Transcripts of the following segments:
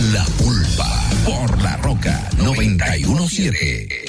La Pulpa por La Roca 917.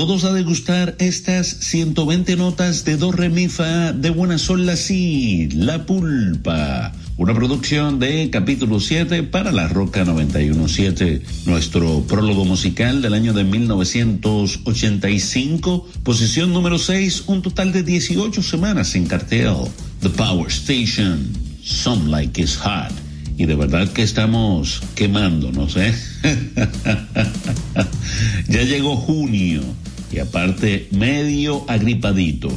Todos a degustar estas 120 notas de do re mi fa de buena sol la si, la pulpa. Una producción de capítulo 7 para la Roca 917. Nuestro prólogo musical del año de 1985, posición número 6, un total de 18 semanas en cartel. The Power Station, Some Like It's Hot y de verdad que estamos quemándonos, ¿eh? ya llegó junio y aparte medio agripadito.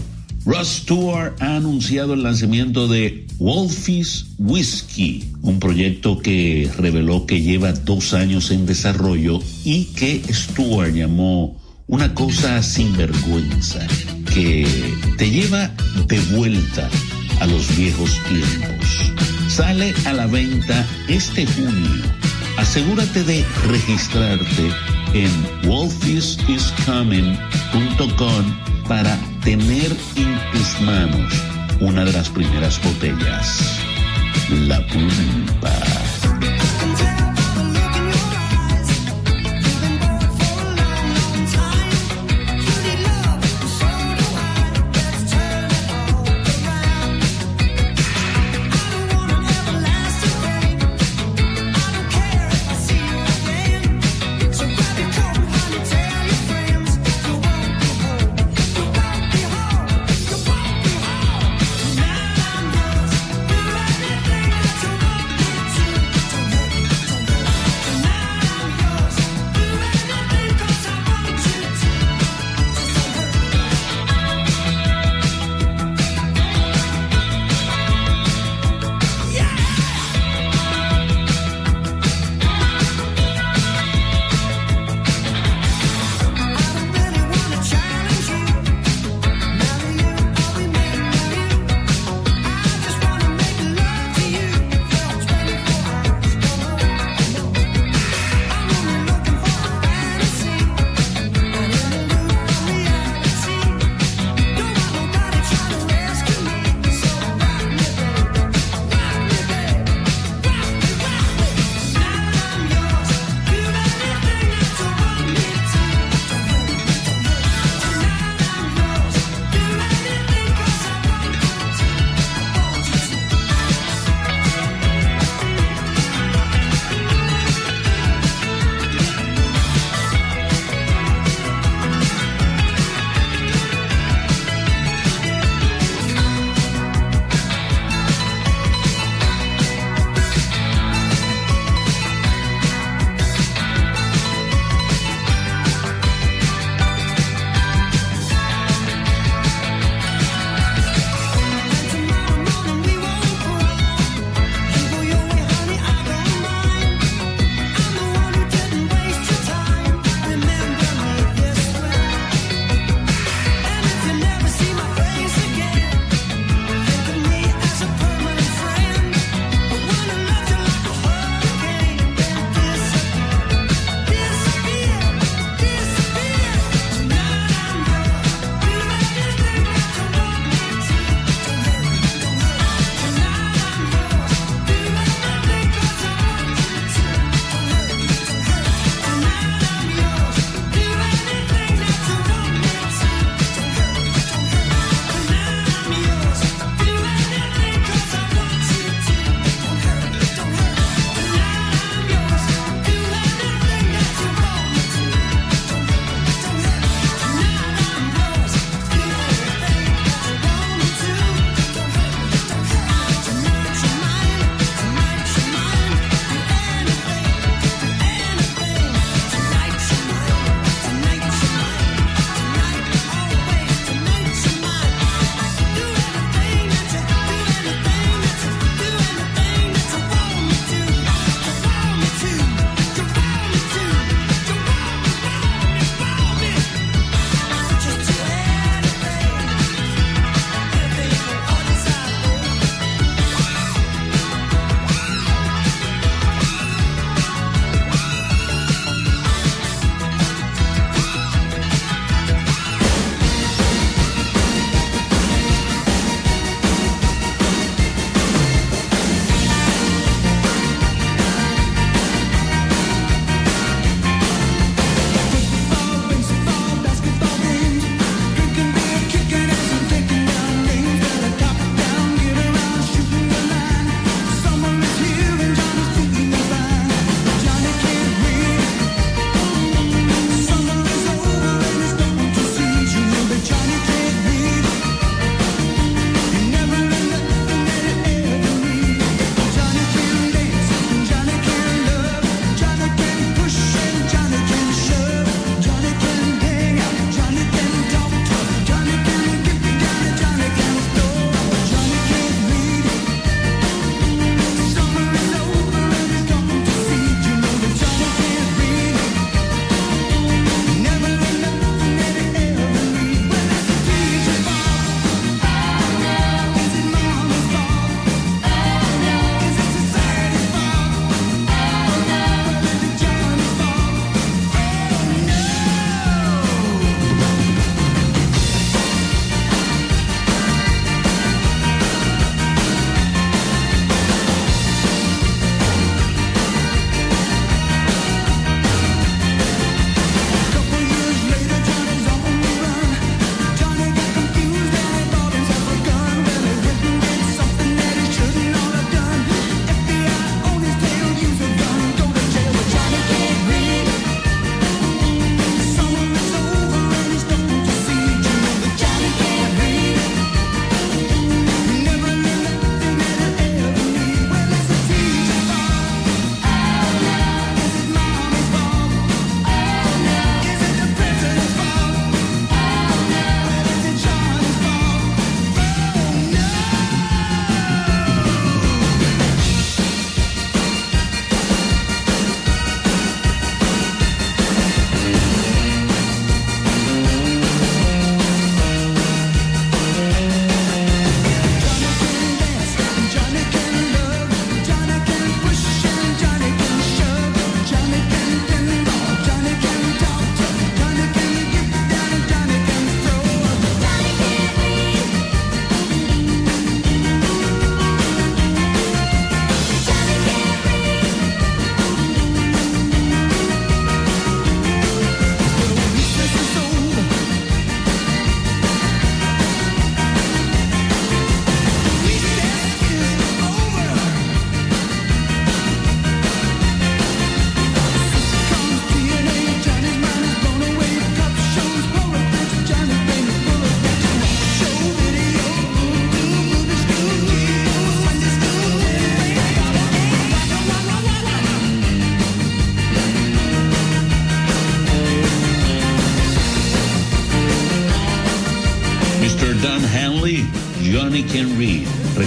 Ross Stewart ha anunciado el lanzamiento de Wolfies Whiskey, un proyecto que reveló que lleva dos años en desarrollo y que Stewart llamó una cosa sin vergüenza, que te lleva de vuelta a los viejos tiempos sale a la venta este junio. Asegúrate de registrarte en wolfisiscoming.com para tener en tus manos una de las primeras botellas. La pulpa.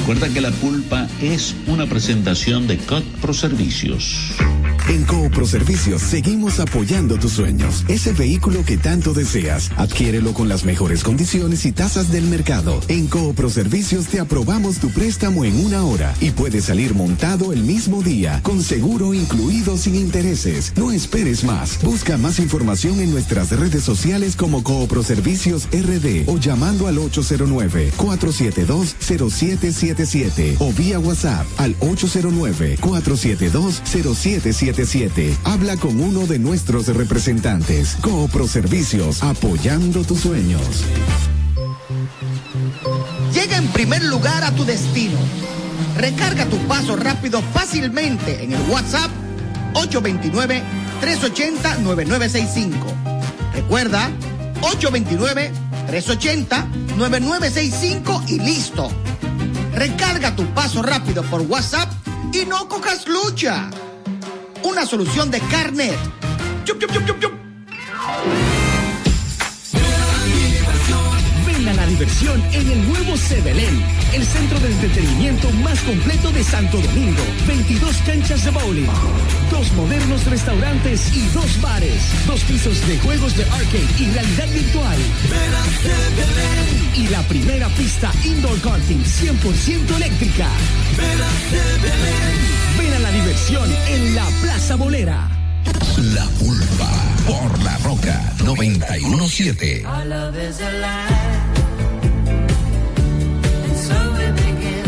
Recuerda que la pulpa es una presentación de Cut Pro Servicios. En Coopro Servicios seguimos apoyando tus sueños. Ese vehículo que tanto deseas, adquiérelo con las mejores condiciones y tasas del mercado. En Coopro Servicios te aprobamos tu préstamo en una hora y puedes salir montado el mismo día, con seguro incluido sin intereses. No esperes más. Busca más información en nuestras redes sociales como Coopro Servicios RD o llamando al 809-472-0777 o vía WhatsApp al 809-472-0777. Habla con uno de nuestros representantes. Coopro Servicios, apoyando tus sueños. Llega en primer lugar a tu destino. Recarga tu paso rápido fácilmente en el WhatsApp 829-380-9965. Recuerda, 829-380-9965 y listo. Recarga tu paso rápido por WhatsApp y no cojas lucha una solución de carnet. ¡Chup, chup, chup, chup, Ven a la diversión en el nuevo Sebelén, el centro de entretenimiento más completo de Santo Domingo. 22 canchas de bowling, dos modernos restaurantes y dos bares, dos pisos de juegos de arcade y realidad virtual. Y la primera pista indoor karting 100% eléctrica. Ven a la diversión en la Plaza Bolera. La Pulpa por La Roca 917. living in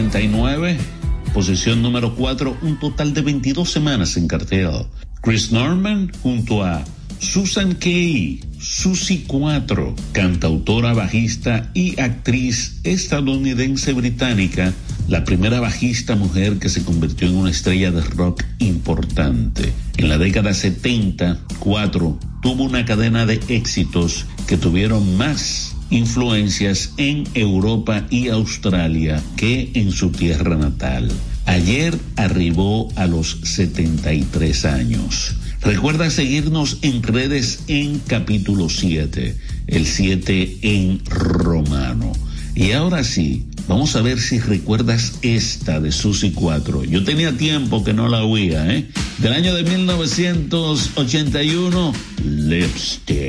1979, posición número 4, un total de 22 semanas en cartel. Chris Norman junto a Susan Kay, Susie 4, cantautora, bajista y actriz estadounidense británica, la primera bajista mujer que se convirtió en una estrella de rock importante. En la década 70, 4 tuvo una cadena de éxitos que tuvieron más influencias en Europa y Australia que en su tierra natal. Ayer arribó a los 73 años. Recuerda seguirnos en redes en capítulo 7, el 7 en romano. Y ahora sí, vamos a ver si recuerdas esta de Susi 4. Yo tenía tiempo que no la oía, ¿eh? Del año de 1981, Lipstick,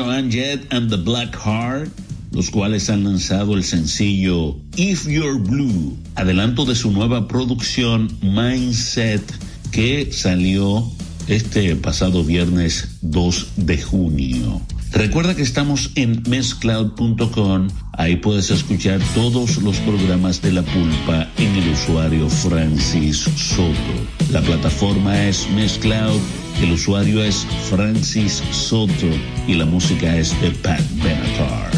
Joan Jett and the Black Heart, los cuales han lanzado el sencillo If You're Blue, adelanto de su nueva producción Mindset, que salió este pasado viernes 2 de junio. Recuerda que estamos en mescloud.com, ahí puedes escuchar todos los programas de la pulpa en el usuario Francis Soto. La plataforma es Mescloud, el usuario es Francis Soto y la música es de Pat Benatar.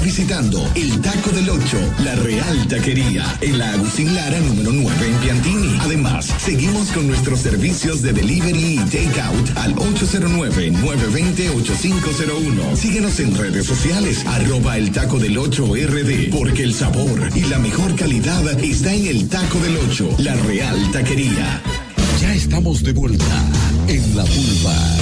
Visitando el Taco del Ocho, la Real Taquería, en la Agustín Lara número 9 en Piantini. Además, seguimos con nuestros servicios de delivery y takeout al 809-920-8501. Síguenos en redes sociales, arroba el Taco del Ocho RD, porque el sabor y la mejor calidad está en el Taco del Ocho, la Real Taquería. Ya estamos de vuelta en la pulpa.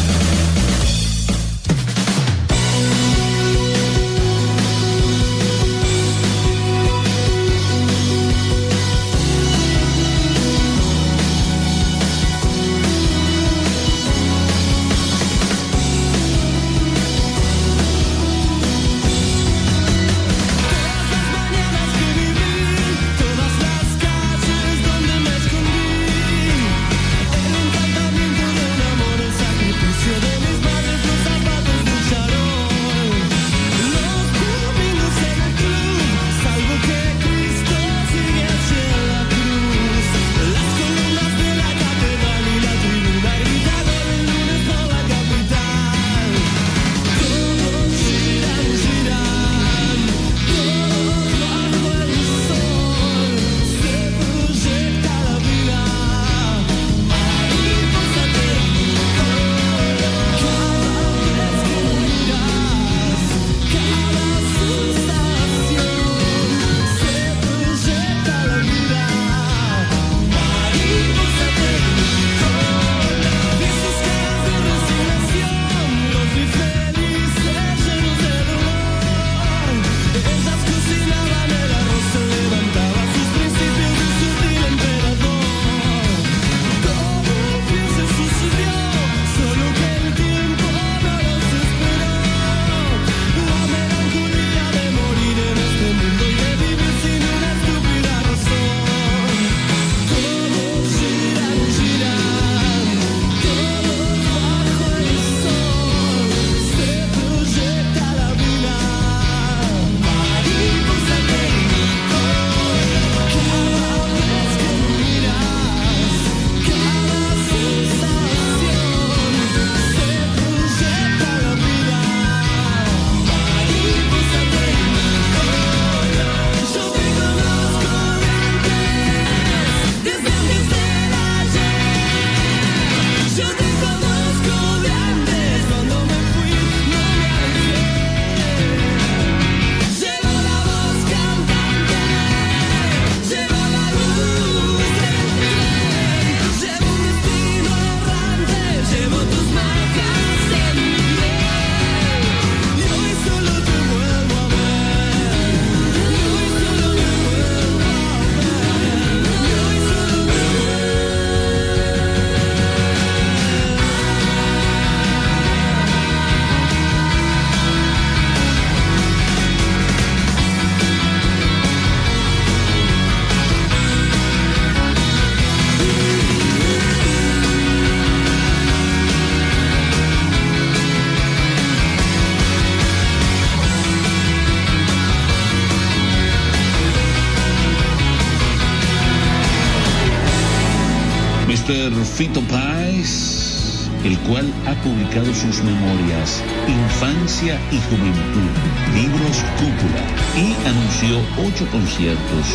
Sus memorias Infancia y Juventud, libros Cúpula, y anunció ocho conciertos,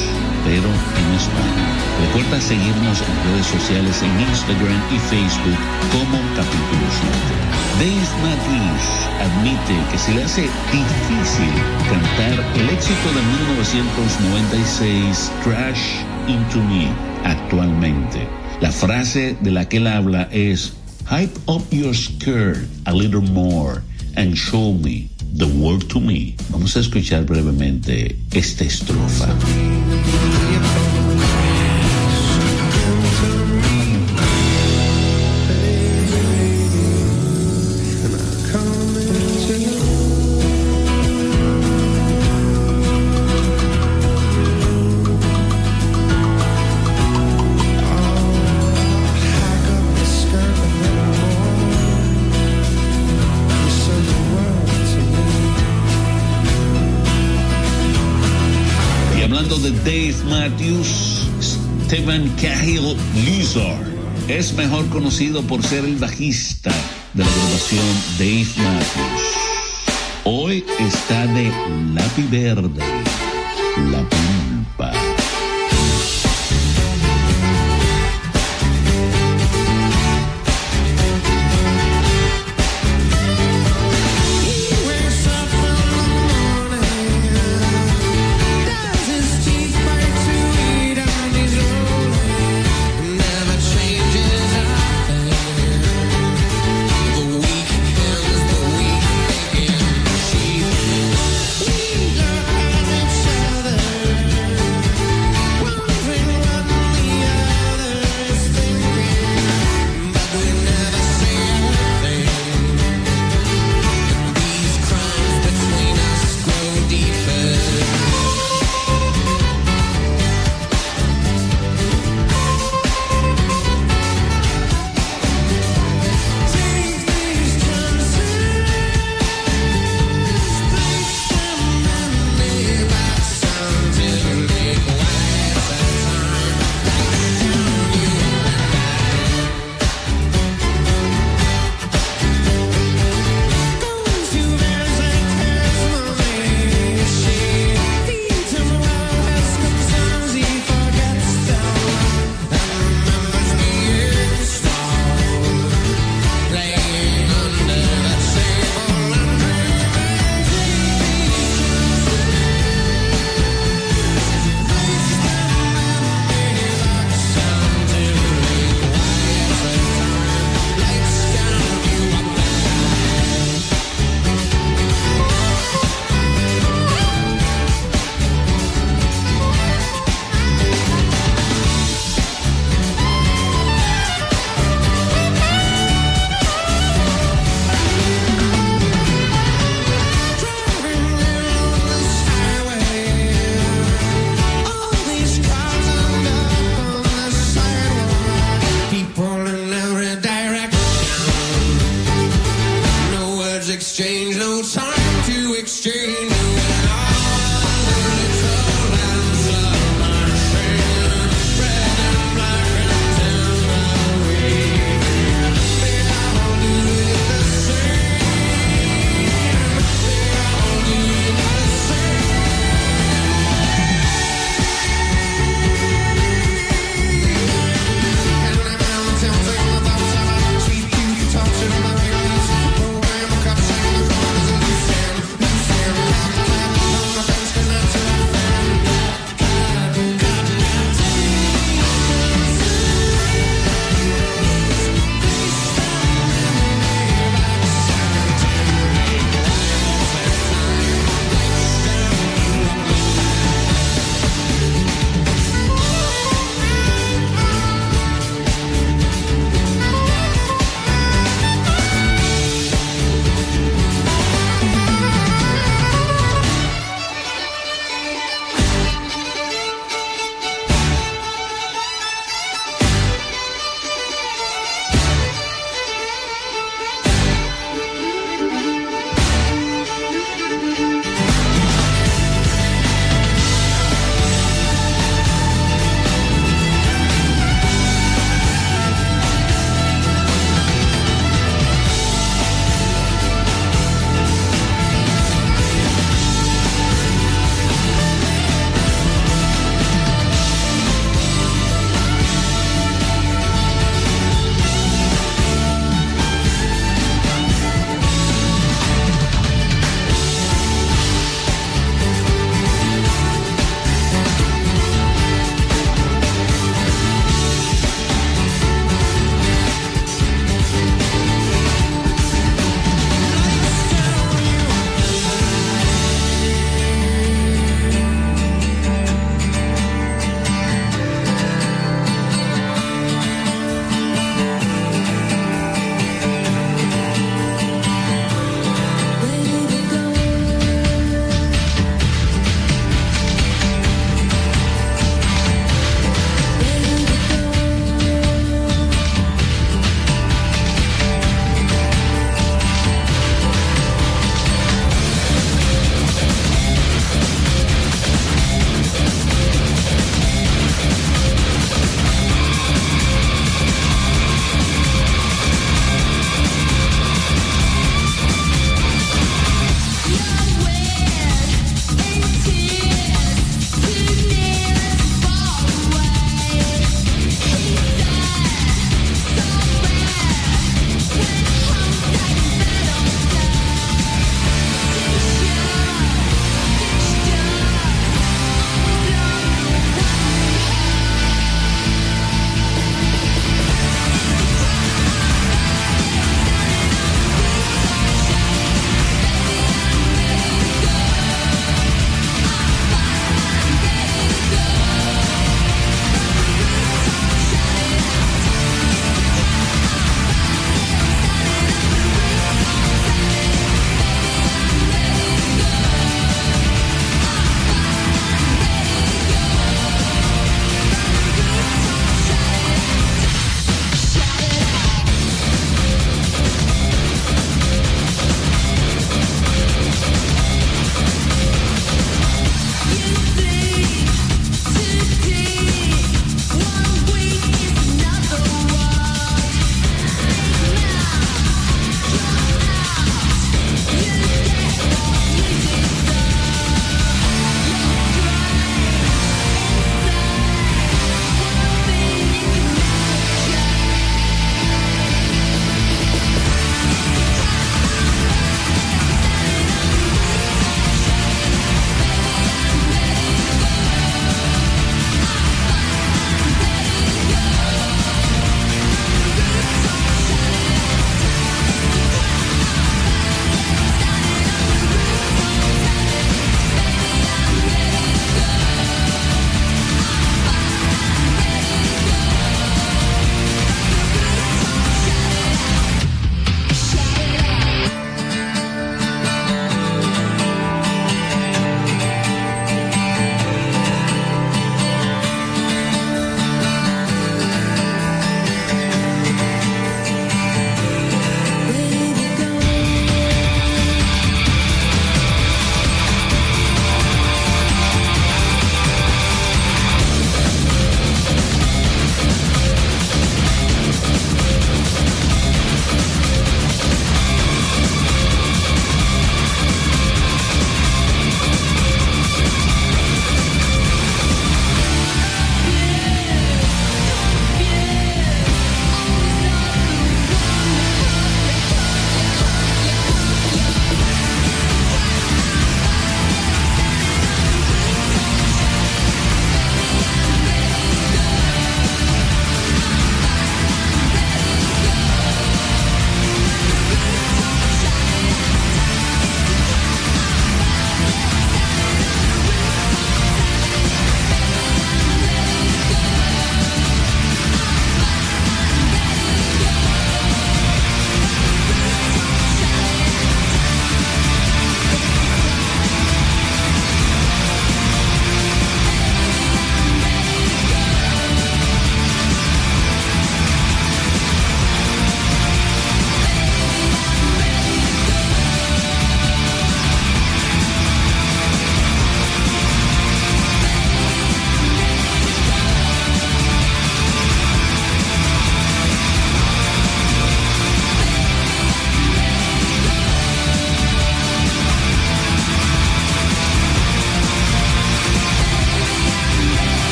pero en España. Recuerda seguirnos en redes sociales en Instagram y Facebook como Capítulo 7. Dave Matthews admite que se le hace difícil cantar el éxito de 1996 Crash Into Me actualmente. La frase de la que él habla es Hype up your skirt a little more and show me the world to me. Vamos a escuchar brevemente esta estrofa. Stephen Cahill Lizard es mejor conocido por ser el bajista de la agrupación Dave Matthews. Hoy está de lápiz verde, la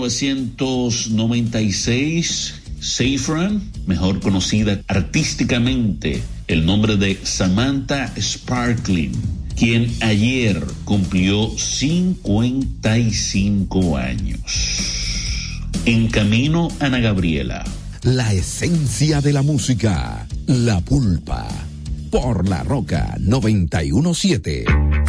1996, Safran, mejor conocida artísticamente el nombre de Samantha Sparkling, quien ayer cumplió 55 años. En camino, Ana Gabriela. La esencia de la música, la pulpa, por la roca 917.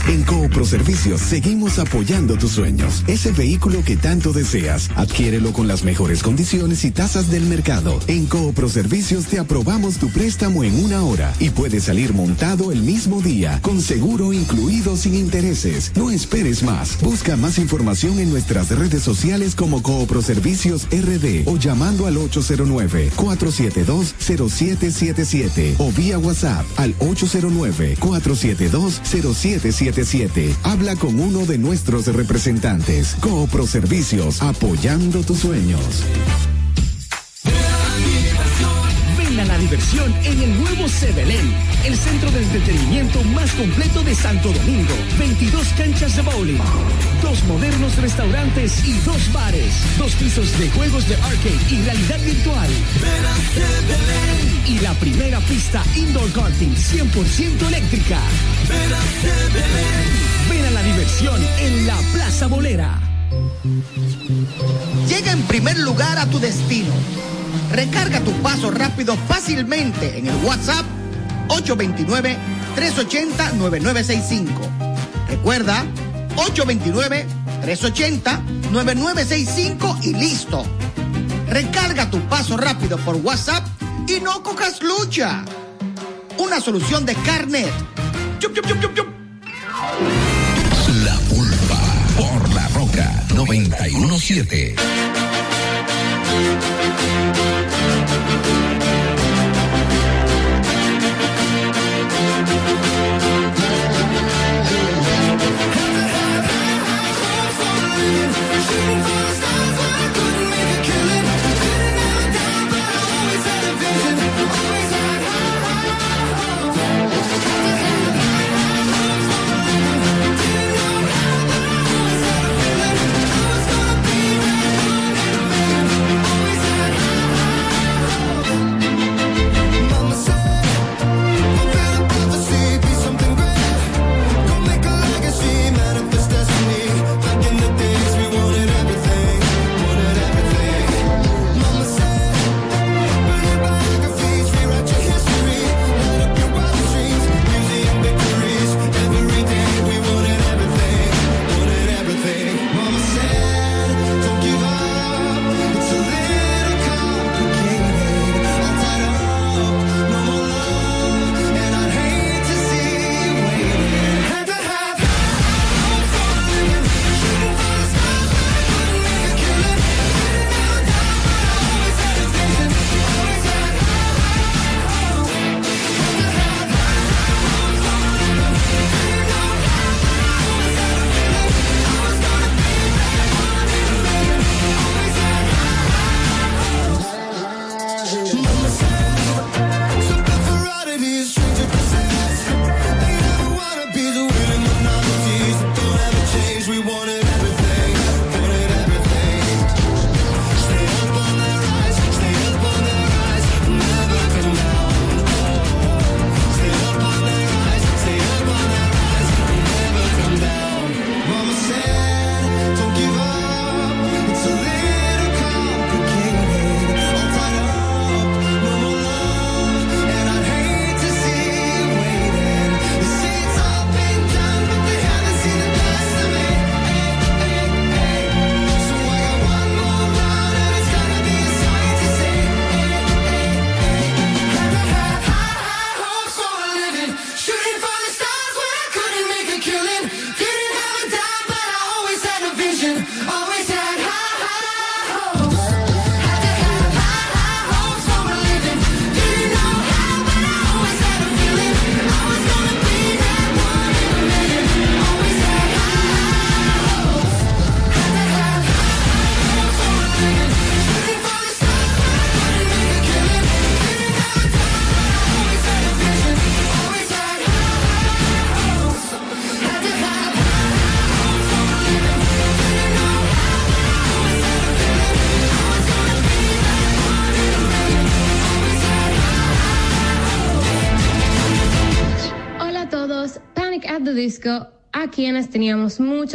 En Coopro Servicios seguimos apoyando tus sueños. Ese vehículo que tanto deseas, adquiérelo con las mejores condiciones y tasas del mercado. En Coopro Servicios te aprobamos tu préstamo en una hora y puedes salir montado el mismo día, con seguro incluido sin intereses. No esperes más. Busca más información en nuestras redes sociales como Coopro Servicios RD o llamando al 809-472-0777 o vía WhatsApp al 809-472-0777. Habla con uno de nuestros representantes. Coopro Servicios, apoyando tus sueños. Diversión en el nuevo Sebelén, el centro de entretenimiento más completo de Santo Domingo. 22 canchas de bowling, dos modernos restaurantes y dos bares, dos pisos de juegos de arcade y realidad virtual. Y la primera pista indoor karting 100% eléctrica. Ven a la diversión en la Plaza Bolera. Llega en primer lugar a tu destino. Recarga tu paso rápido fácilmente en el WhatsApp 829-380-9965. Recuerda, 829-380-9965 y listo. Recarga tu paso rápido por WhatsApp y no cojas lucha. Una solución de Carnet. La pulpa, por la roca 917.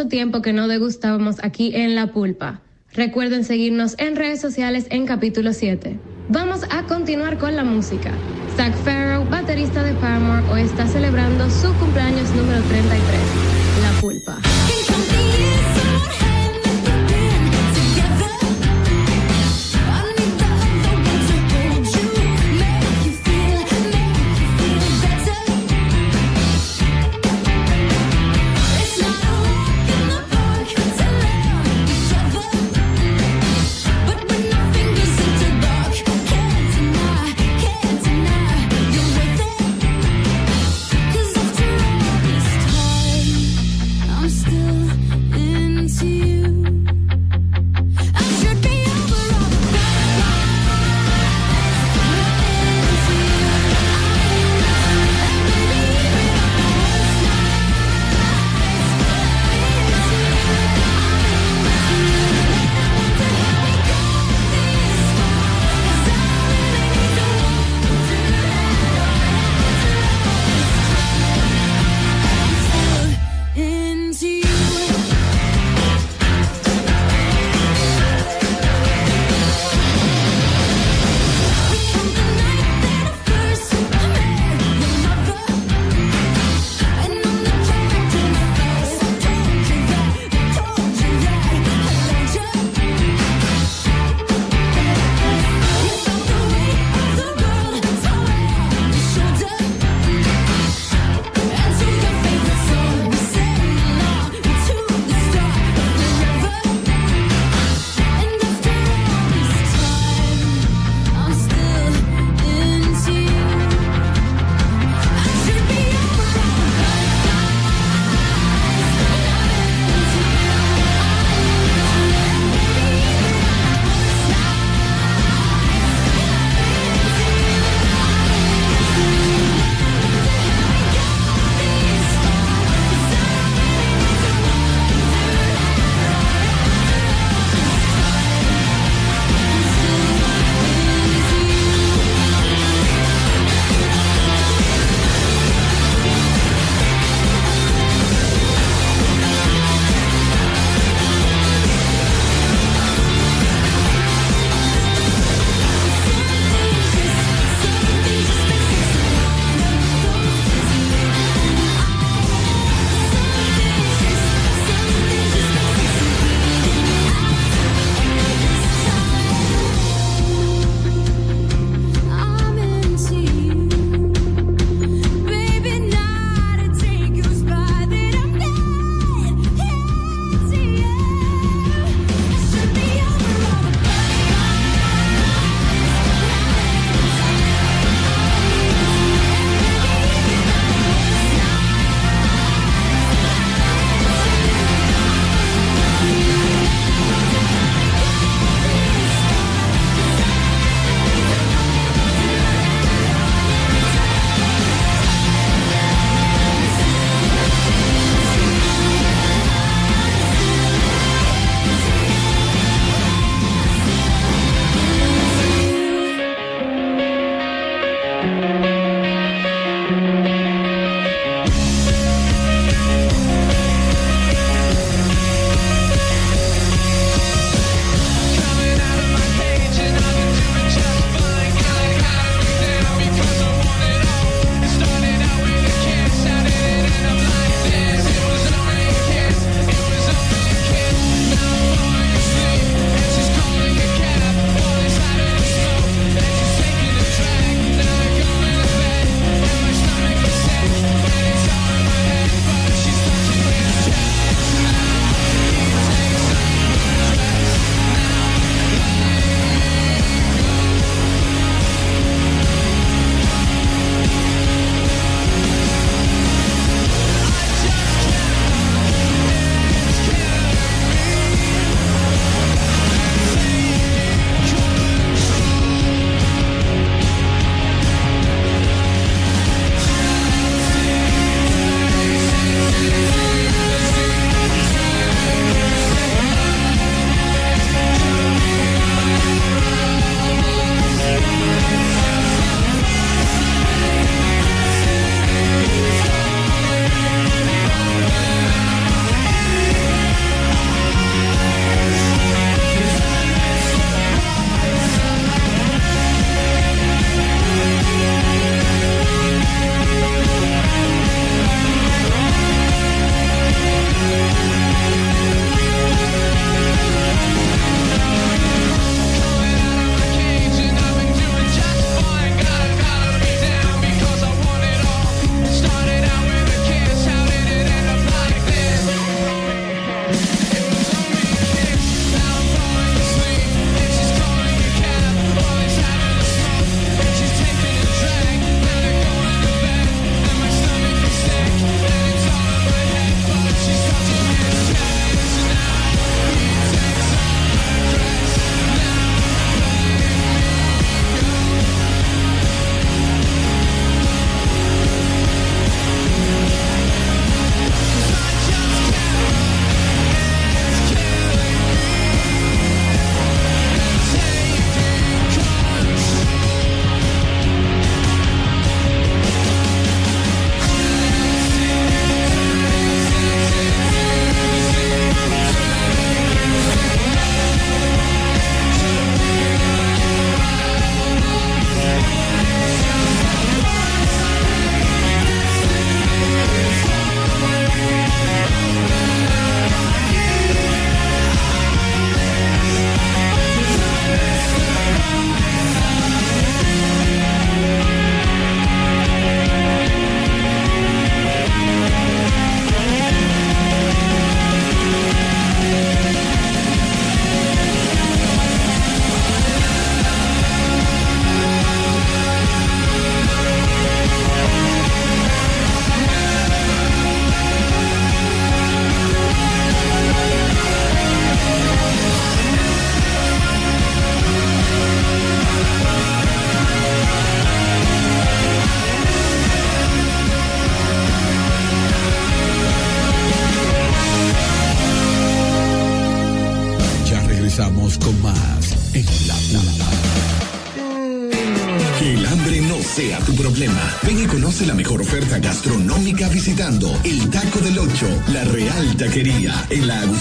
Tiempo que no degustábamos aquí en La Pulpa. Recuerden seguirnos en redes sociales en capítulo 7. Vamos a continuar con la música. Zach Farrow, baterista de Paramore, hoy está celebrando su cumpleaños número 33, La Pulpa.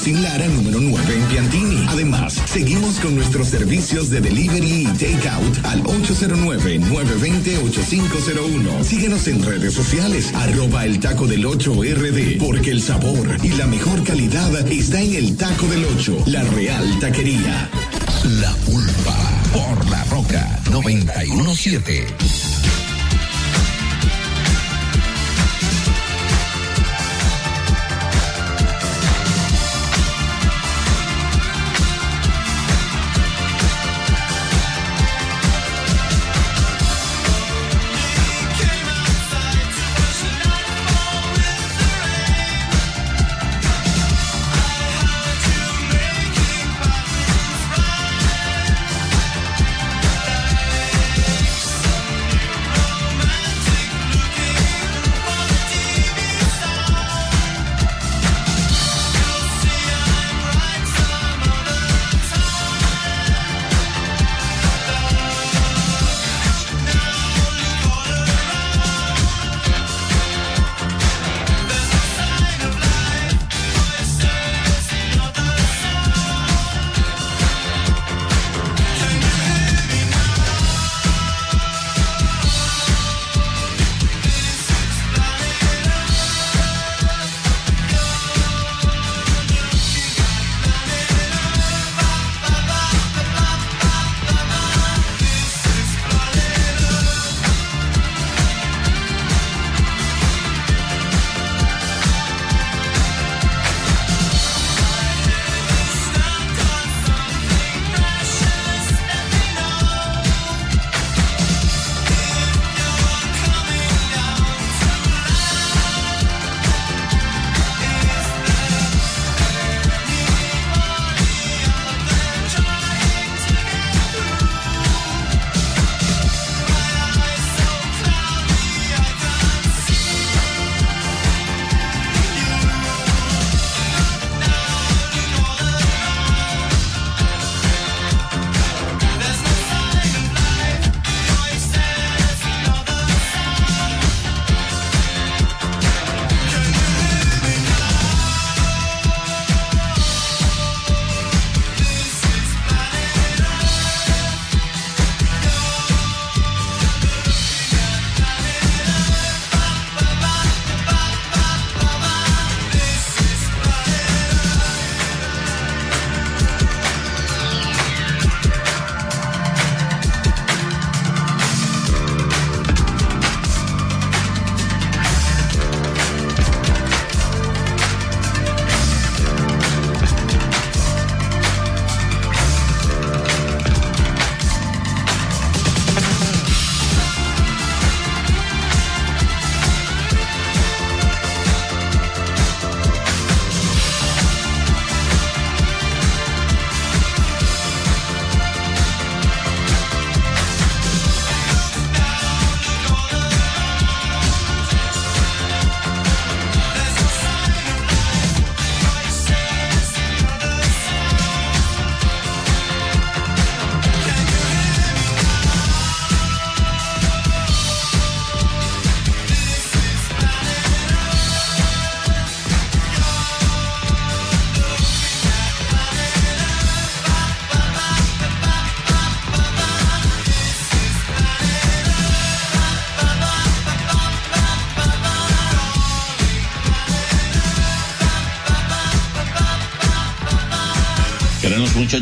Agustín Lara número 9 en Piantini. Además, seguimos con nuestros servicios de delivery y takeout al 809-920-8501. Síguenos en redes sociales, arroba el taco del 8 RD, porque el sabor y la mejor calidad está en el Taco del Ocho, la Real Taquería. La Pulpa por La Roca 917.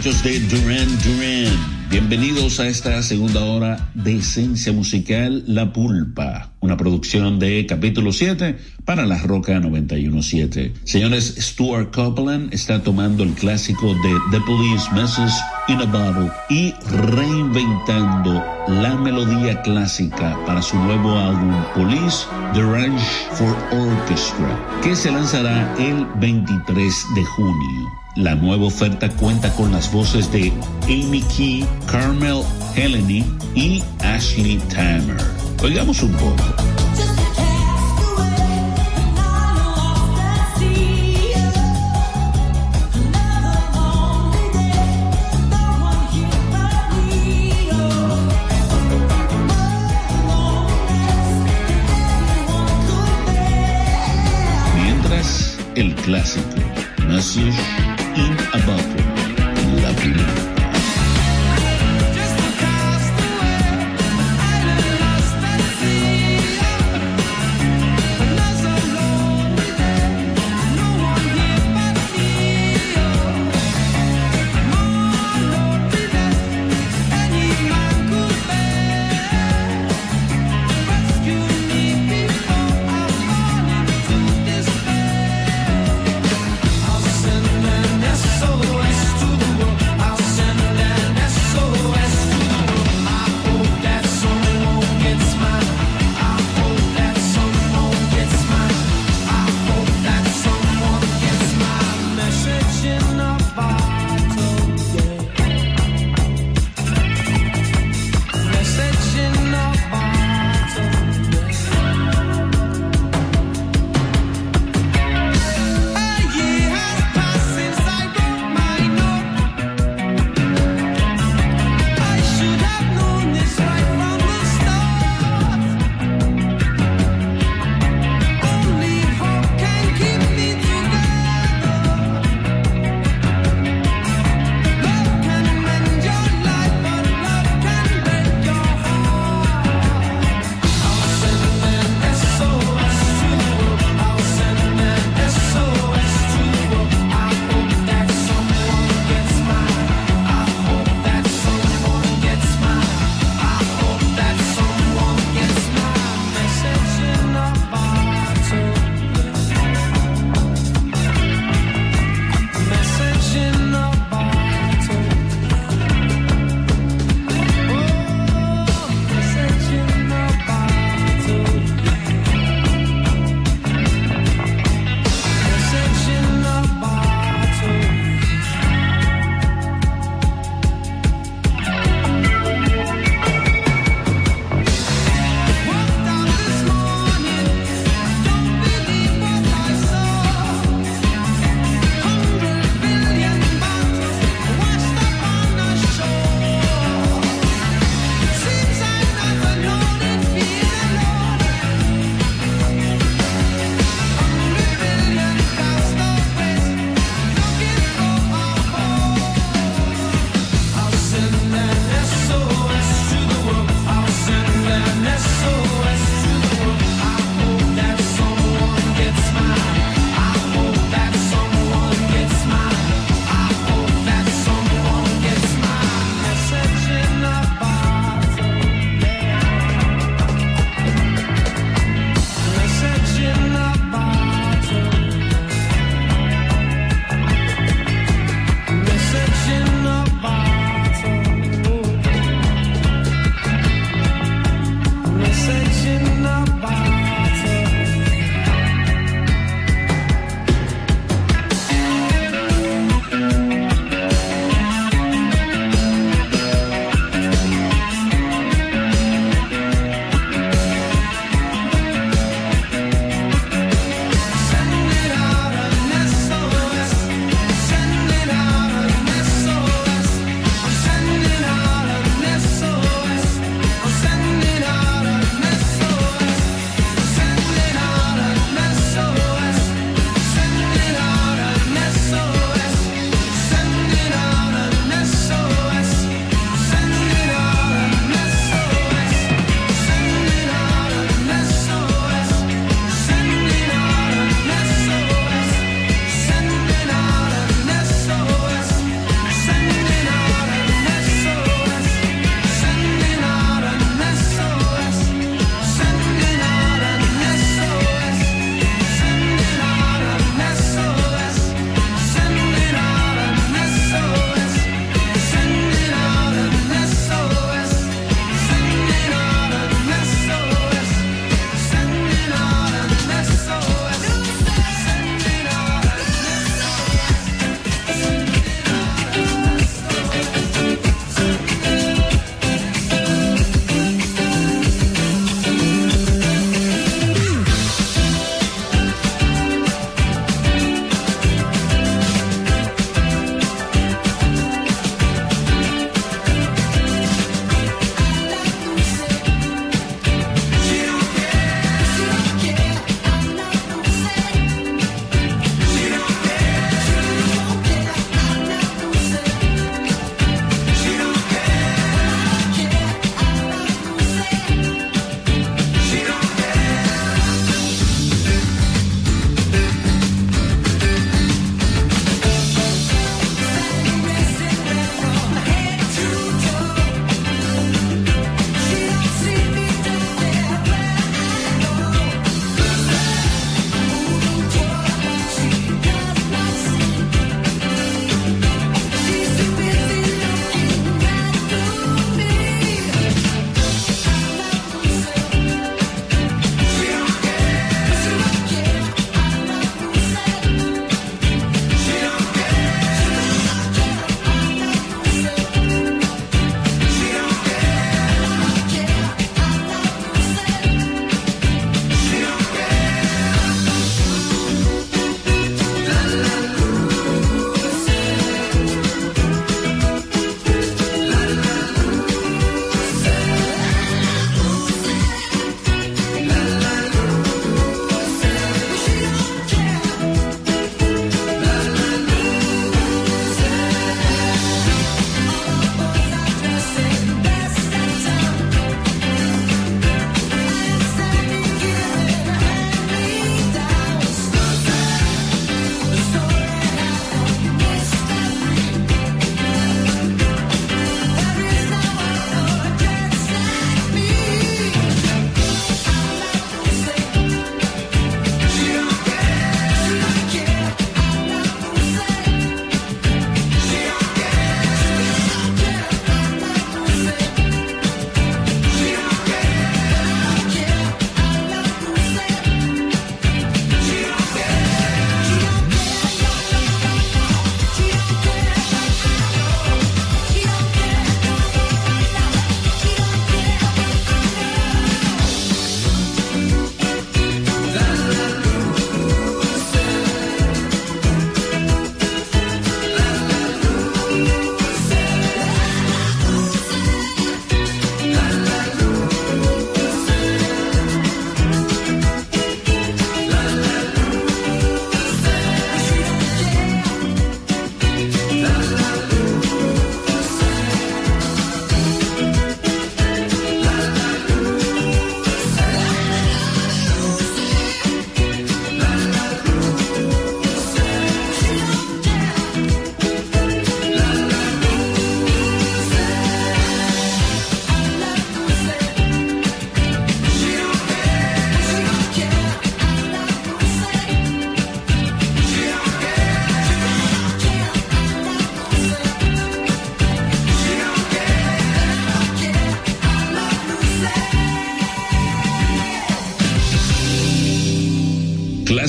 De Duran Duran. Bienvenidos a esta segunda hora de Esencia Musical La Pulpa, una producción de capítulo 7 para La Roca 917. Señores, Stuart Copeland está tomando el clásico de The Police Message in a Bottle y reinventando la melodía clásica para su nuevo álbum Police The Range for Orchestra, que se lanzará el 23 de junio. La nueva oferta cuenta con las voces de Amy Key, Carmel Heleny y Ashley Timer. Oigamos un poco. Mientras el clásico. Message in a Bottle,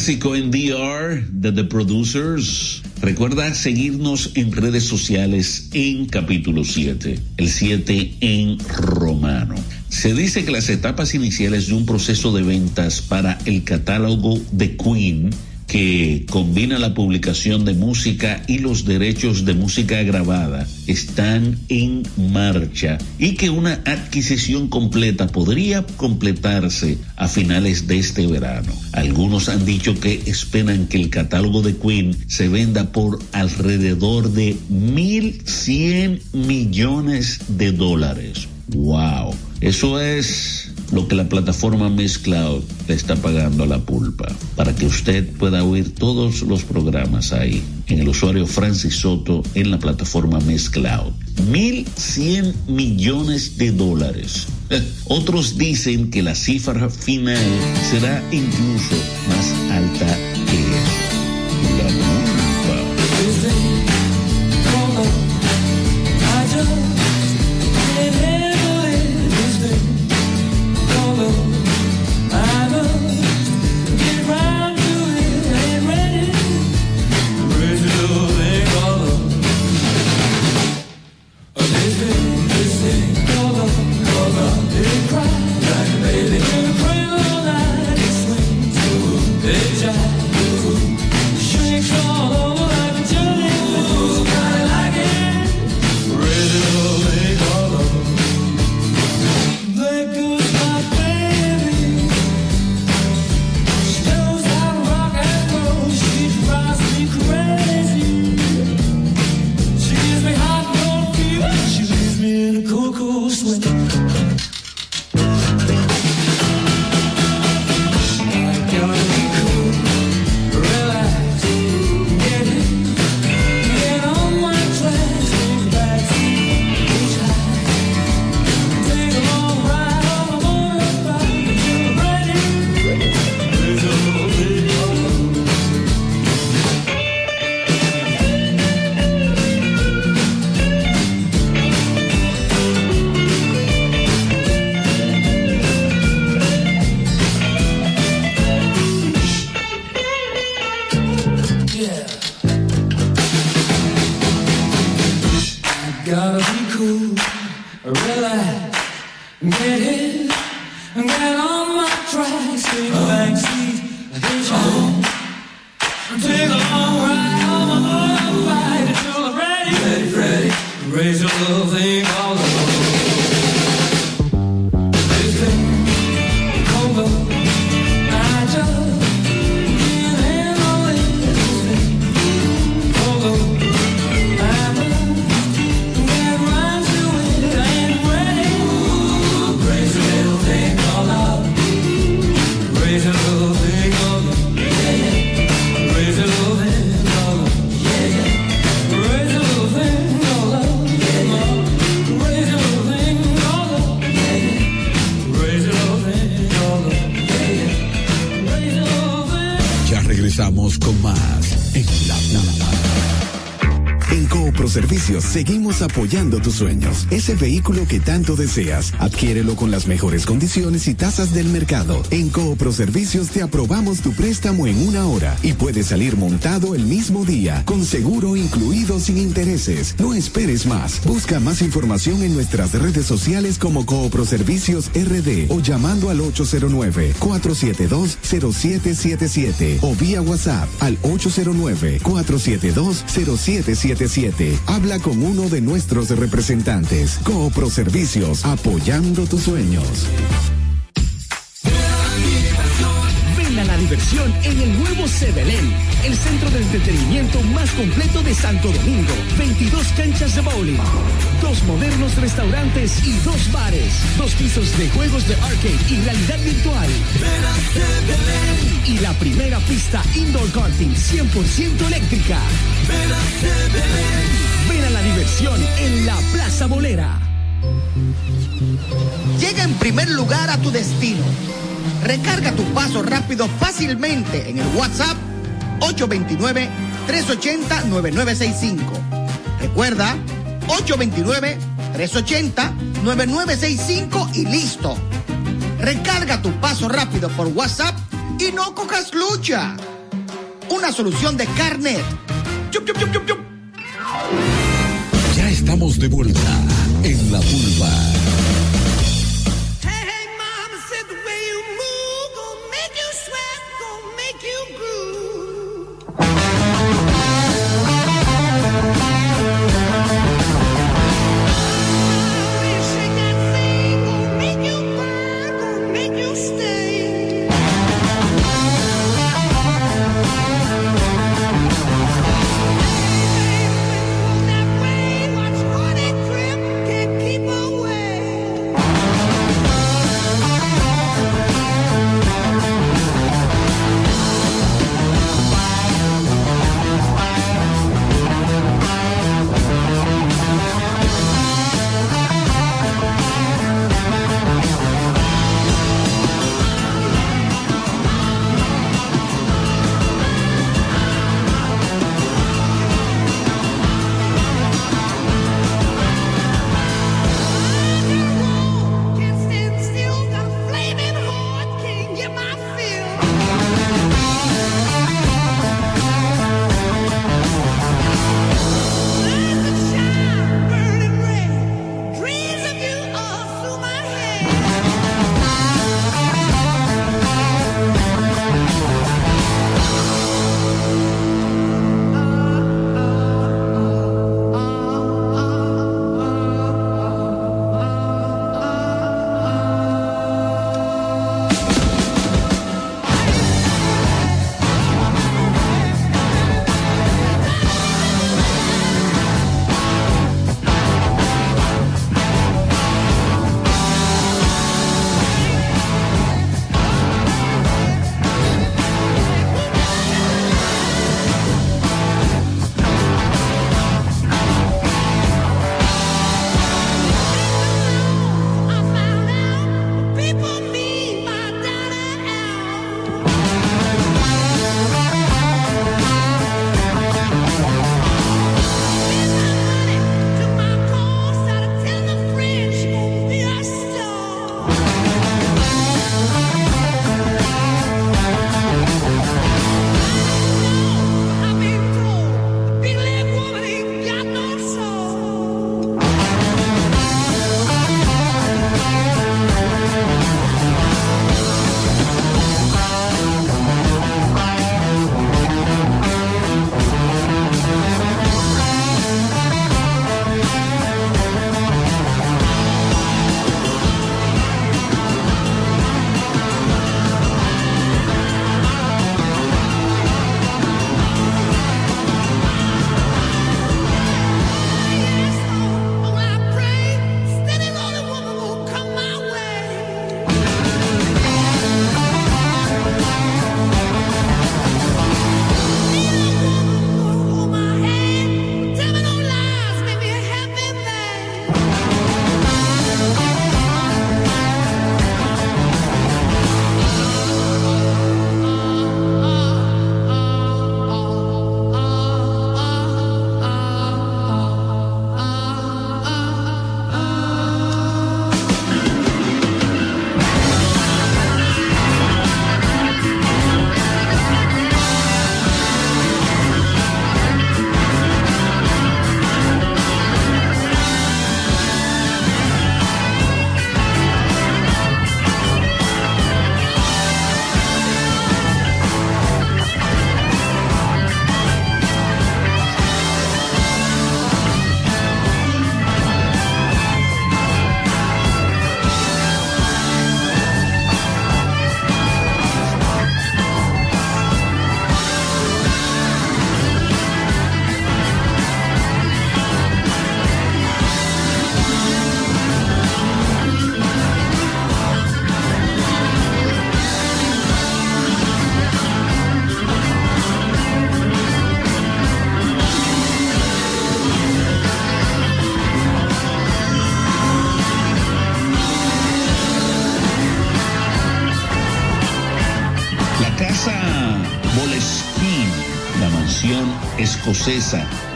Clásico en DR de The Producers. Recuerda seguirnos en redes sociales en capítulo 7, el 7 en romano. Se dice que las etapas iniciales de un proceso de ventas para el catálogo de Queen que combina la publicación de música y los derechos de música grabada están en marcha y que una adquisición completa podría completarse a finales de este verano. Algunos han dicho que esperan que el catálogo de Queen se venda por alrededor de 1.100 millones de dólares. ¡Wow! Eso es lo que la plataforma Miss Cloud le está pagando a la pulpa para que usted pueda oír todos los programas ahí en el usuario Francis Soto en la plataforma Miss Cloud. 1.100 millones de dólares. Otros dicen que la cifra final será incluso más alta apoyando tus sueños. Ese vehículo que tanto deseas, adquiérelo con las mejores condiciones y tasas del mercado. En Coopro Servicios te aprobamos tu préstamo en una hora y puedes salir montado el mismo día, con seguro incluido sin intereses. No esperes más. Busca más información en nuestras redes sociales como Coopro Servicios RD o llamando al 809-472-0777 o vía WhatsApp al 809-472-0777. Habla con uno de nuestros representantes. Coopro Servicios, apoyando tus sueños. Ven a la diversión en el nuevo Sebelén, el centro de entretenimiento más completo de Santo Domingo. 22 canchas de bowling, dos modernos restaurantes y dos bares, dos pisos de juegos de arcade y realidad virtual. Y la primera pista indoor karting 100% eléctrica. La diversión en la Plaza Bolera. Llega en primer lugar a tu destino. Recarga tu paso rápido fácilmente en el WhatsApp 829-380-9965. Recuerda, 829-380-9965 y listo. Recarga tu paso rápido por WhatsApp y no cojas lucha. Una solución de Carnet. Estamos de vuelta en la pulpa.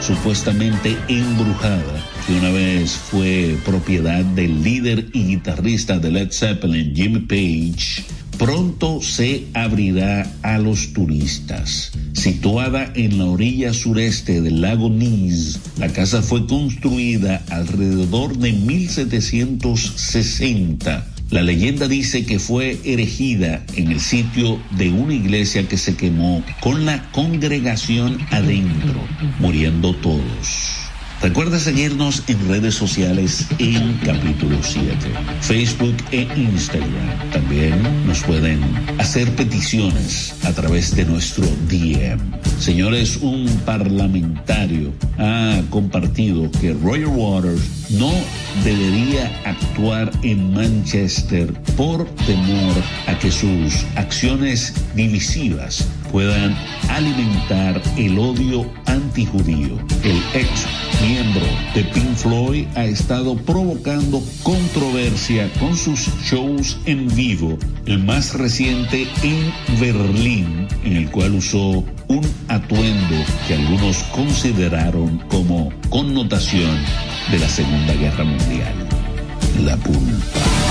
Supuestamente embrujada, que una vez fue propiedad del líder y guitarrista de Led Zeppelin, Jimmy Page, pronto se abrirá a los turistas. Situada en la orilla sureste del lago Ness, la casa fue construida alrededor de 1760 la leyenda dice que fue erigida en el sitio de una iglesia que se quemó con la congregación adentro, muriendo todos. Recuerda seguirnos en redes sociales en capítulo 7, Facebook e Instagram. También nos pueden hacer peticiones a través de nuestro DM. Señores, un parlamentario ha compartido que Roger Waters no debería actuar en Manchester por temor a que sus acciones divisivas puedan alimentar el odio antijudío. El ex miembro de Pink Floyd ha estado provocando controversia con sus shows en vivo, el más reciente en Berlín, en el cual usó un atuendo que algunos consideraron como connotación de la Segunda Guerra Mundial, la pulpa.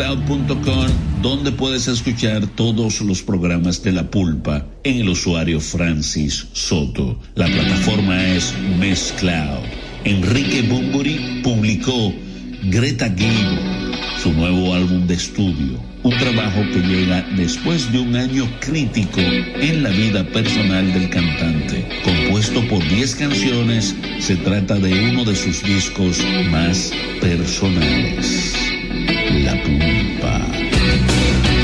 En mezcloud.com donde puedes escuchar todos los programas de La Pulpa en el usuario Francis Soto. La plataforma es Mezcloud. Enrique Bumburi publicó Greta Gibb su nuevo álbum de estudio, un trabajo que llega después de un año crítico en la vida personal del cantante. Compuesto por 10 canciones, se trata de uno de sus discos más personales. La Pulpa.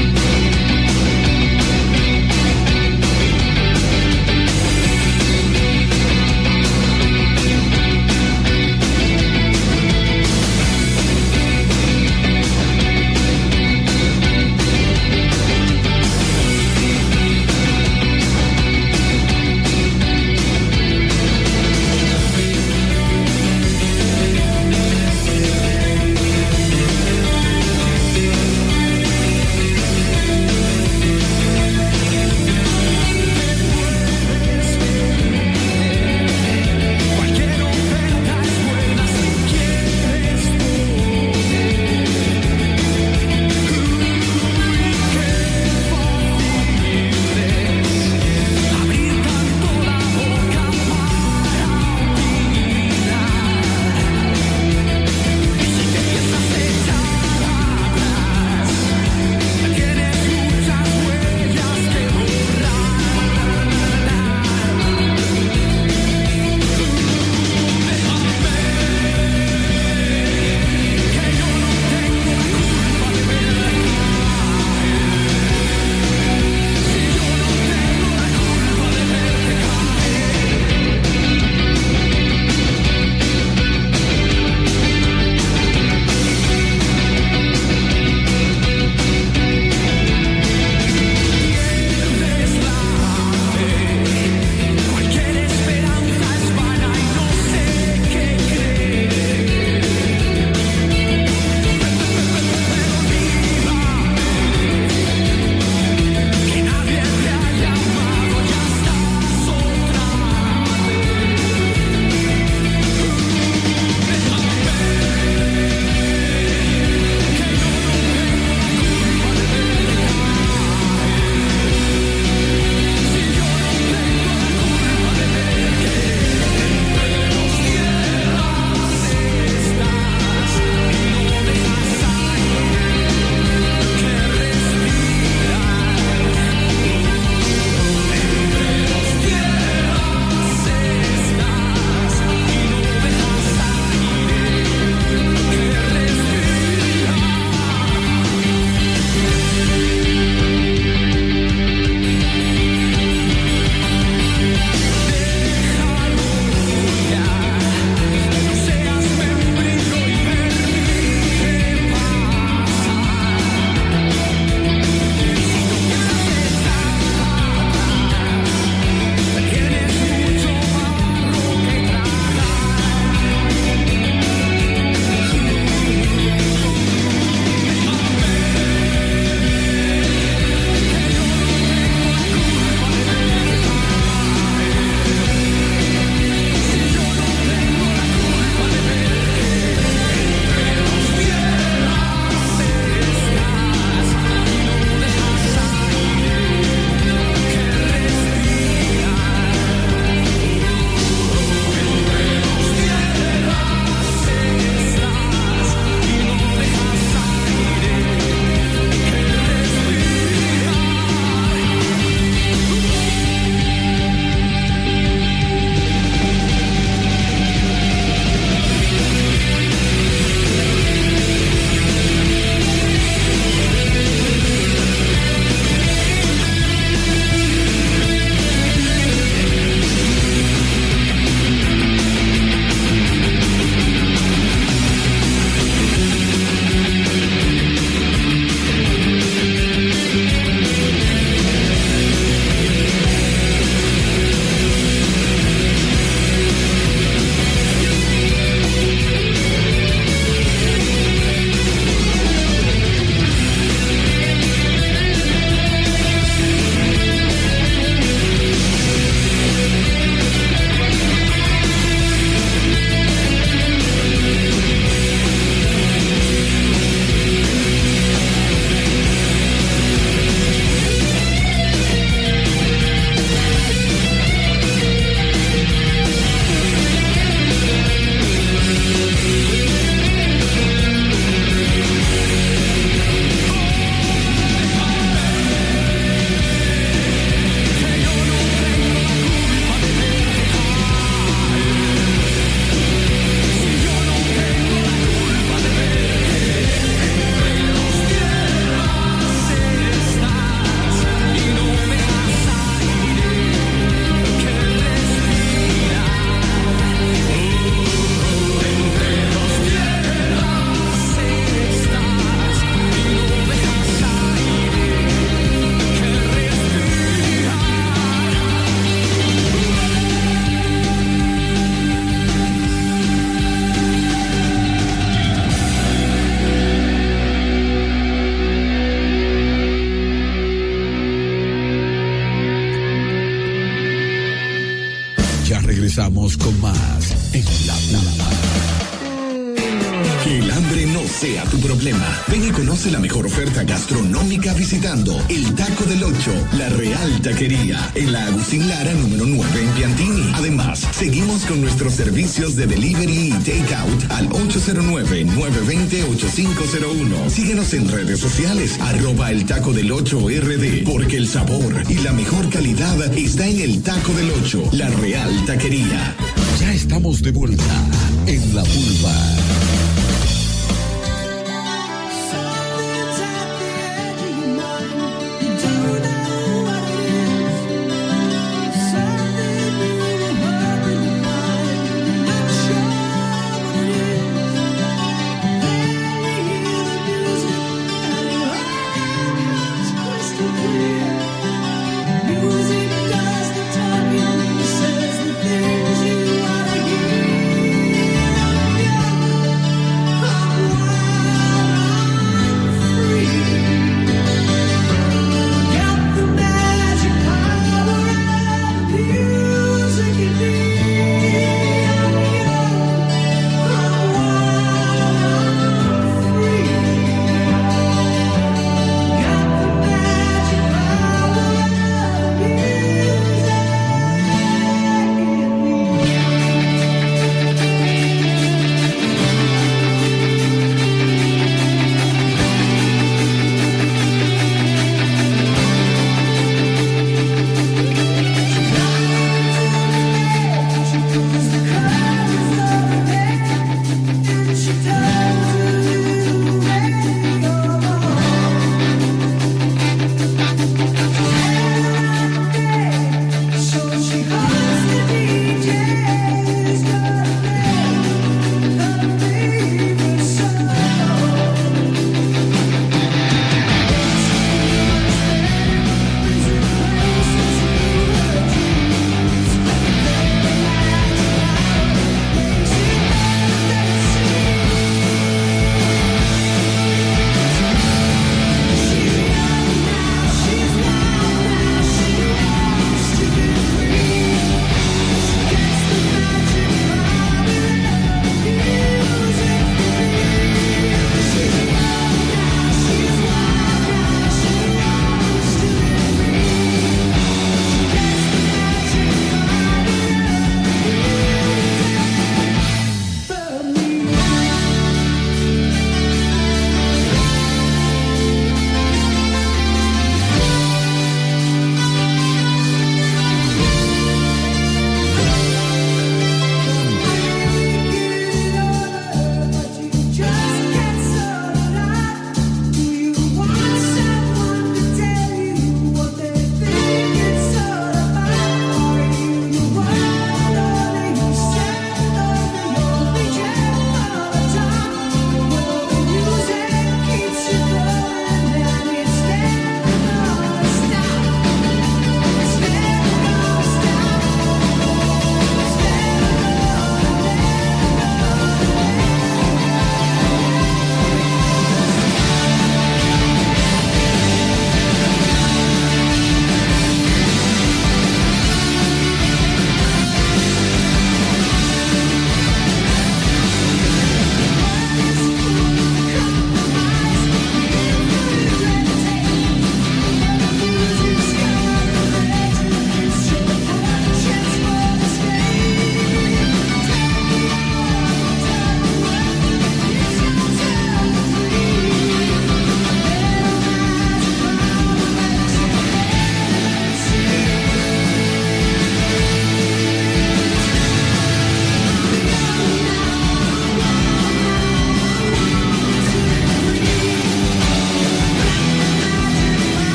Agustín Lara número 9 en Piantini. Además, seguimos con nuestros servicios de delivery y takeout al 809-920-8501. Síguenos en redes sociales, arroba el Taco del Ocho RD, porque el sabor y la mejor calidad está en el Taco del Ocho, la Real Taquería. Ya estamos de vuelta en la pulpa.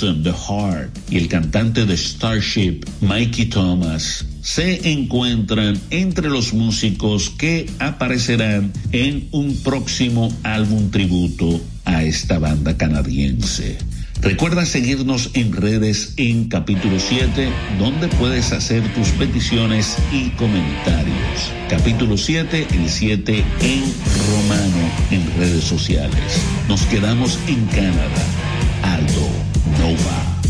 De Heart y el cantante de Starship, Mikey Thomas, se encuentran entre los músicos que aparecerán en un próximo álbum tributo a esta banda canadiense. Recuerda seguirnos en redes en capítulo 7, donde puedes hacer tus peticiones y comentarios. Capítulo 7, el 7 en romano en redes sociales. Nos quedamos en Canadá. Aldo Nova.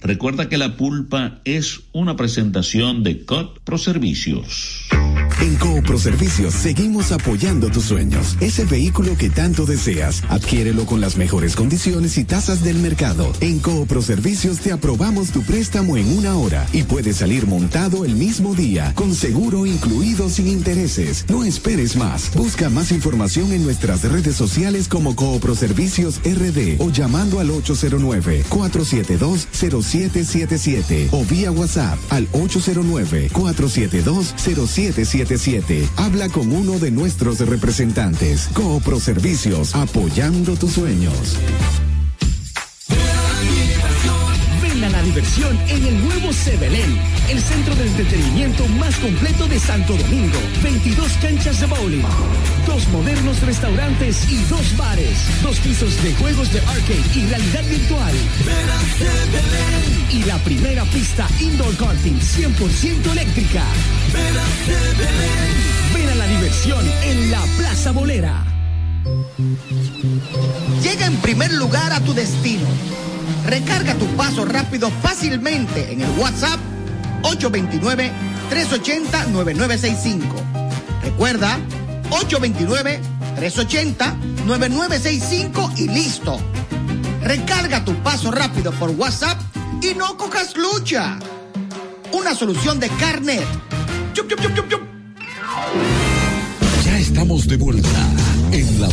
Recuerda que la pulpa es una presentación de COT Pro Servicios. En Coopro Servicios seguimos apoyando tus sueños. Ese vehículo que tanto deseas, adquiérelo con las mejores condiciones y tasas del mercado. En Coopro Servicios te aprobamos tu préstamo en una hora y puedes salir montado el mismo día, con seguro incluido sin intereses. No esperes más. Busca más información en nuestras redes sociales como Coopro Servicios RD o llamando al 809-472-0777 o vía WhatsApp al 809-472-0777. Habla con uno de nuestros representantes. Coopro Servicios, apoyando tus sueños. Diversión en el nuevo Sebelén, el centro de entretenimiento más completo de Santo Domingo. 22 canchas de bowling, dos modernos restaurantes y dos bares, dos pisos de juegos de arcade y realidad virtual. Y la primera pista indoor karting 100% eléctrica. Ven a la diversión en la Plaza Bolera. Llega en primer lugar a tu destino. Recarga tu paso rápido fácilmente en el WhatsApp 829-380-9965. Recuerda, 829-380-9965 y listo. Recarga tu paso rápido por WhatsApp y no cojas lucha. Una solución de chup. Ya estamos de vuelta en la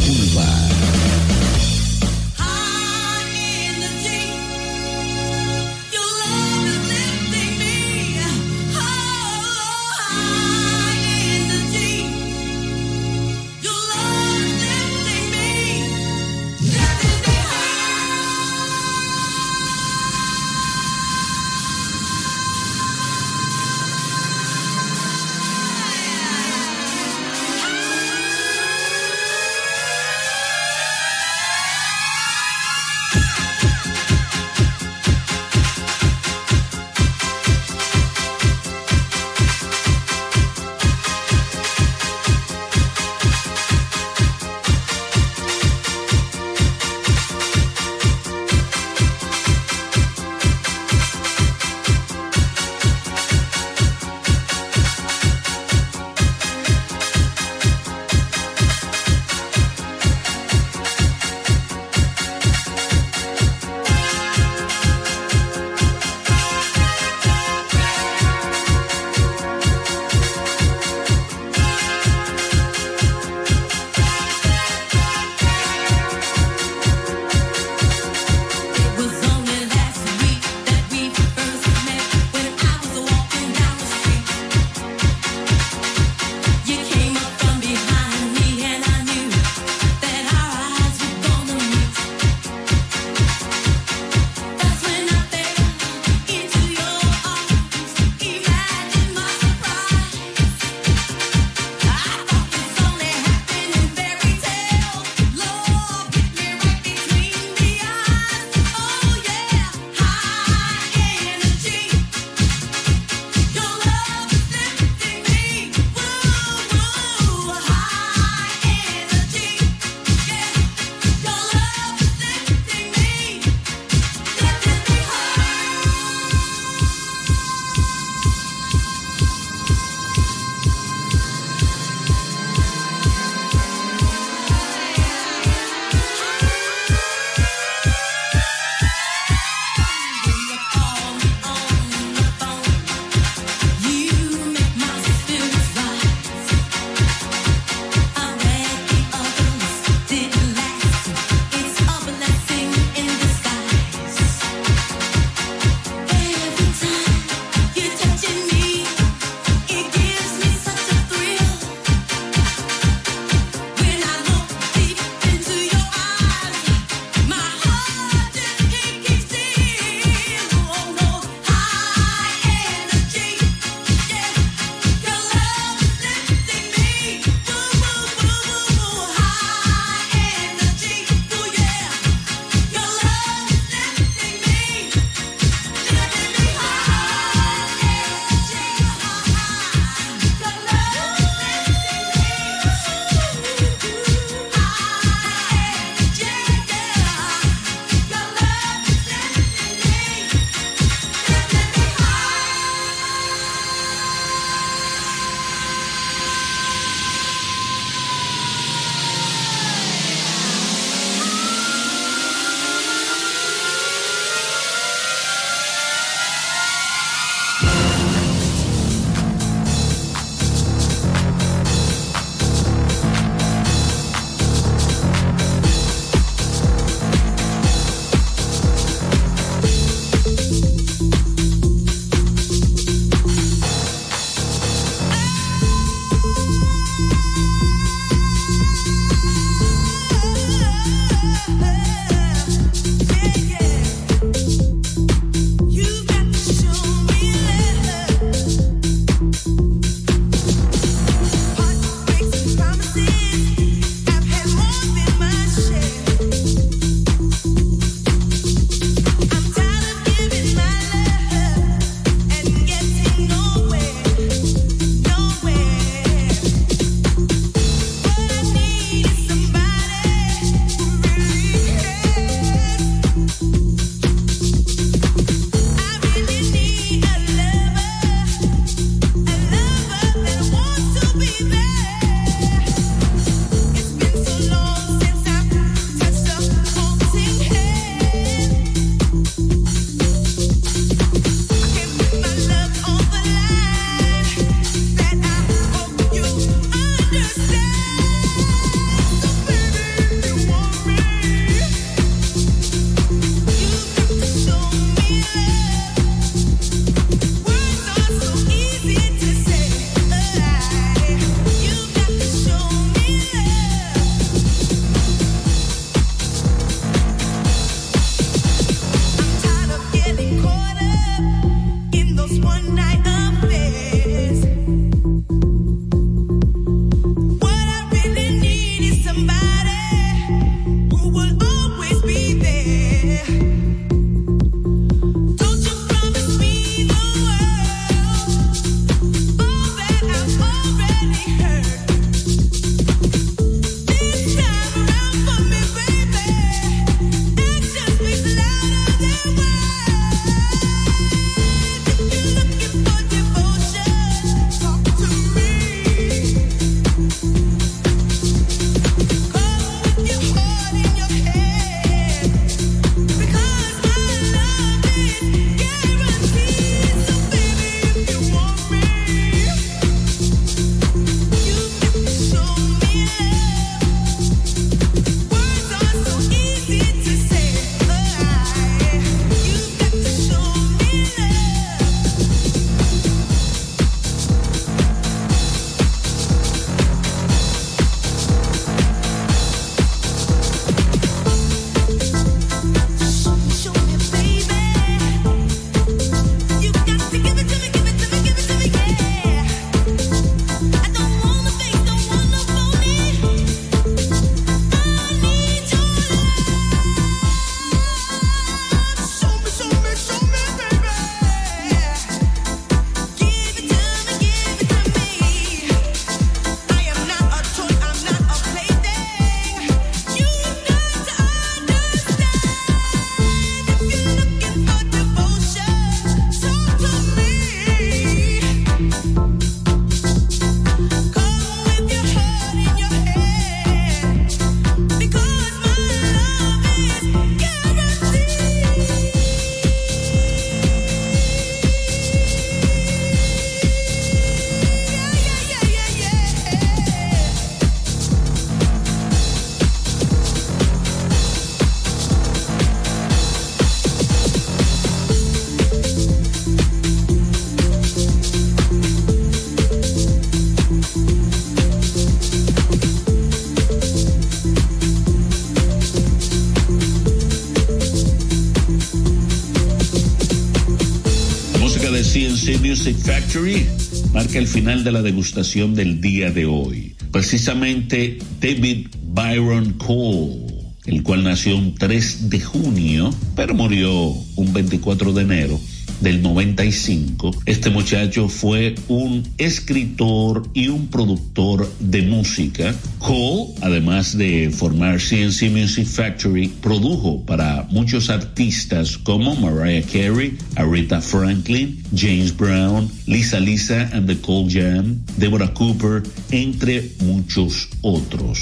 vulva. Factory marca el final de la degustación del día de hoy. Precisamente David Byron Cole, el cual nació un 3 de junio, pero murió un 24 de enero del 95. Este muchacho fue un escritor y un productor de música. Cole, además de formar CNC Music Factory, produjo para muchos artistas como Mariah Carey, Aretha Franklin, James Brown, Lisa Lisa and the Cold Jam, Deborah Cooper, entre muchos otros.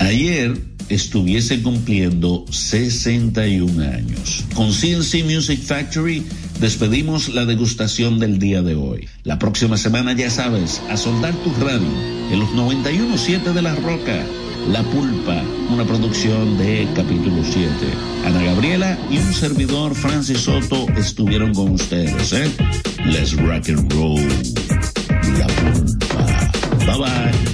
Ayer estuviese cumpliendo 61 años. Con CNC Music Factory despedimos la degustación del día de hoy. La próxima semana, ya sabes, a soldar tu radio en los 91.7 de La Roca. La Pulpa, una producción de capítulo 7. Ana Gabriela y un servidor, Francis Soto, estuvieron con ustedes, ¿eh? Let's rock and roll. La Pulpa. Bye bye.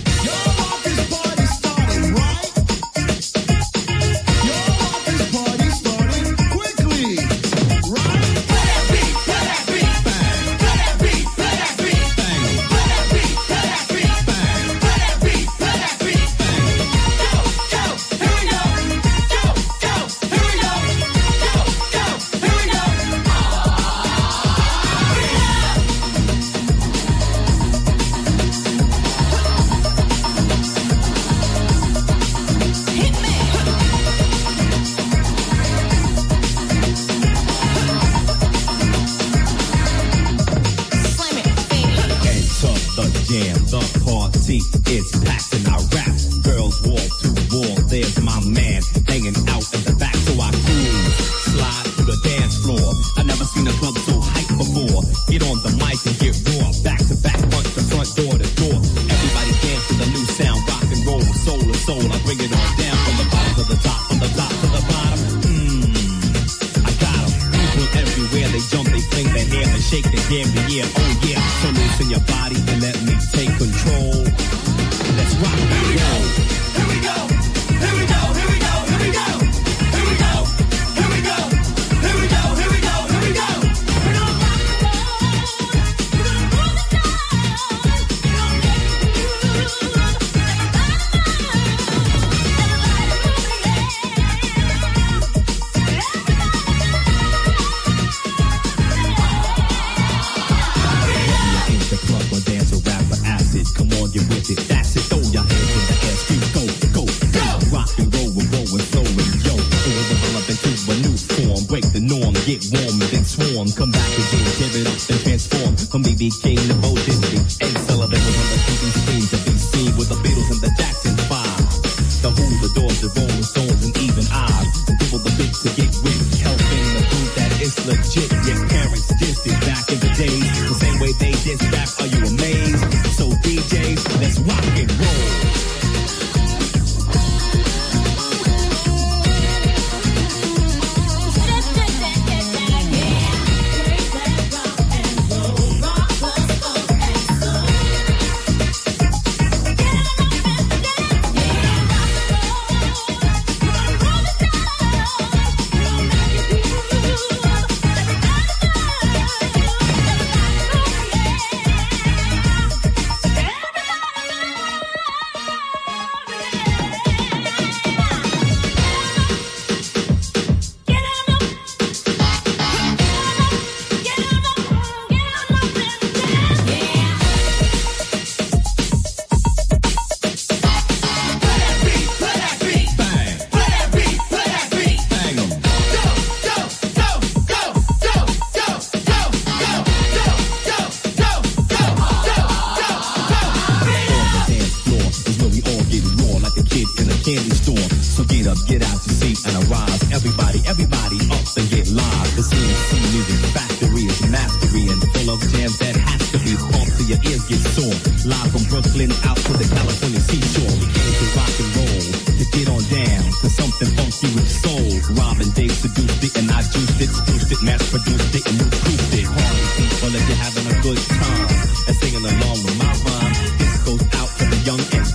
Ears. Live from Brooklyn out to the California seashore. We came to rock and roll, to get on down to something funky with soul. Robin Dave seduced it and I juiced it, spruced it, mass produced it and you proofed it. Party people if you're having a good time and singing along with my rhyme. This goes out to the young and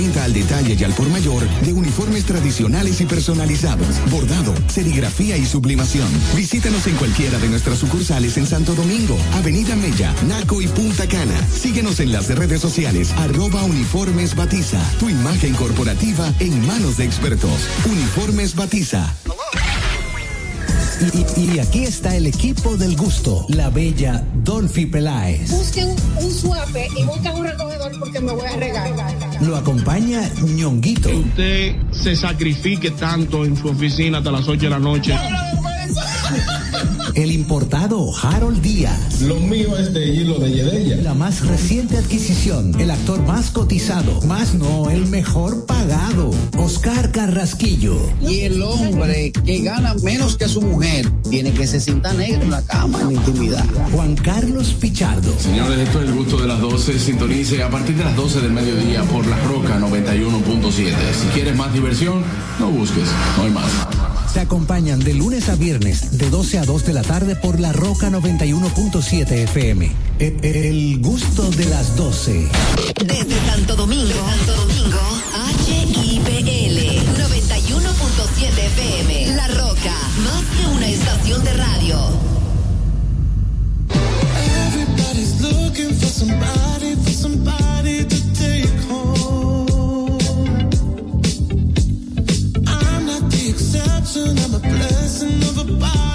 venta al detalle y al por mayor de uniformes tradicionales y personalizados, bordado, serigrafía y sublimación. Visítanos en cualquiera de nuestras sucursales en Santo Domingo, Avenida Mella, Naco y Punta Cana. Síguenos en las redes sociales, arroba Uniformes Batiza, tu imagen corporativa en manos de expertos. Uniformes Batiza. Y, y- y aquí está el equipo del gusto, la bella Dolphy Peláez. Busquen un suave y busquen un recogedor porque me voy a regar. Lo acompaña ñonguito. usted se sacrifique tanto en su oficina hasta las 8 de la noche. El importado Harold Díaz. Lo mío es de hilo de Yedella. La más reciente adquisición, el actor más cotizado, más no el mejor pagado, Oscar Carrasquillo. Y el hombre que gana menos que su mujer tiene que se sienta negro en la cama, en la intimidad. Juan Carlos Pichardo. Señores, esto es el gusto de las 12. Sintonice a partir de las 12 del mediodía por La Roca 91.7. Si quieres más diversión, no busques, no hay más. Te acompañan de lunes a viernes de 12 a 2 de la tarde por La Roca 91.7 FM. El, el gusto de las 12. Desde Santo Domingo, Santo Domingo, HIPL 91.7 FM. La Roca, más que una estación de radio. Everybody's looking for somebody, for somebody to take home. Bye.